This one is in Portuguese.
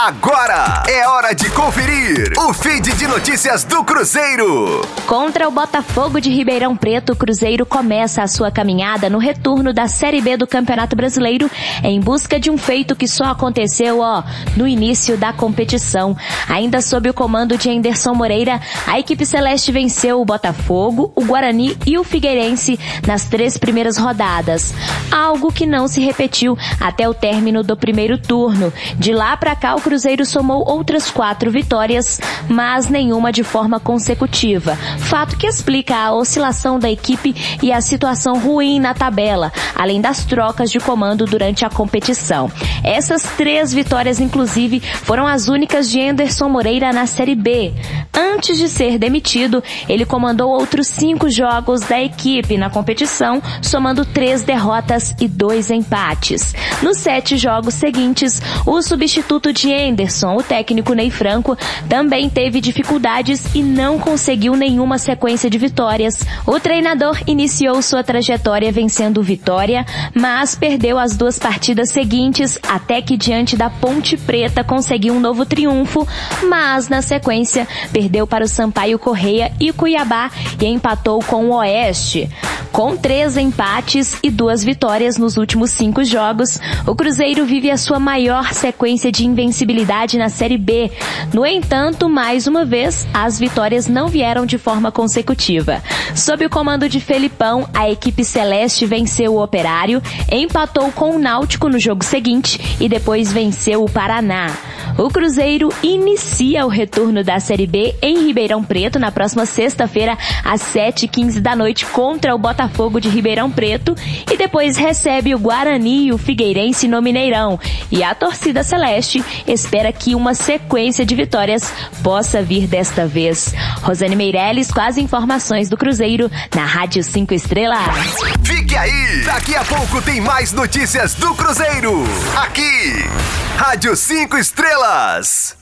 Agora é hora de conferir o feed de notícias do Cruzeiro. Contra o Botafogo de Ribeirão Preto, o Cruzeiro começa a sua caminhada no retorno da Série B do Campeonato Brasileiro em busca de um feito que só aconteceu, ó, no início da competição. Ainda sob o comando de Anderson Moreira, a equipe celeste venceu o Botafogo, o Guarani e o Figueirense nas três primeiras rodadas. Algo que não se repetiu até o término do primeiro turno. De lá para cá, o Cruzeiro somou outras quatro vitórias, mas nenhuma de forma consecutiva. Fato que explica a oscilação da equipe e a situação ruim na tabela, além das trocas de comando durante a competição. Essas três vitórias, inclusive, foram as únicas de Anderson Moreira na Série B. Antes de ser demitido, ele comandou outros cinco jogos da equipe na competição, somando três derrotas e dois empates. Nos sete jogos seguintes, o substituto de Anderson, o técnico Ney Franco, também teve dificuldades e não conseguiu nenhuma sequência de vitórias. O treinador iniciou sua trajetória vencendo Vitória, mas perdeu as duas partidas seguintes até que diante da Ponte Preta conseguiu um novo triunfo, mas na sequência perdeu para o Sampaio Correia e Cuiabá e empatou com o Oeste. Com três empates e duas vitórias nos últimos cinco jogos, o Cruzeiro vive a sua maior sequência de invencibilidade na Série B. No entanto, mais uma vez, as vitórias não vieram de forma consecutiva. Sob o comando de Felipão, a equipe celeste venceu o Operário, empatou com o Náutico no jogo seguinte e depois venceu o Paraná. O Cruzeiro inicia o retorno da Série B em Ribeirão Preto na próxima sexta-feira, às 7h15 da noite, contra o Botafogo de Ribeirão Preto e depois recebe o Guarani e o Figueirense no Mineirão. E a torcida celeste espera que uma sequência de vitórias possa vir desta vez. Rosane Meirelles com as informações do Cruzeiro na Rádio 5 Estrelas. Fique aí! Daqui a pouco tem mais notícias do Cruzeiro. Aqui, Rádio 5 Estrelas.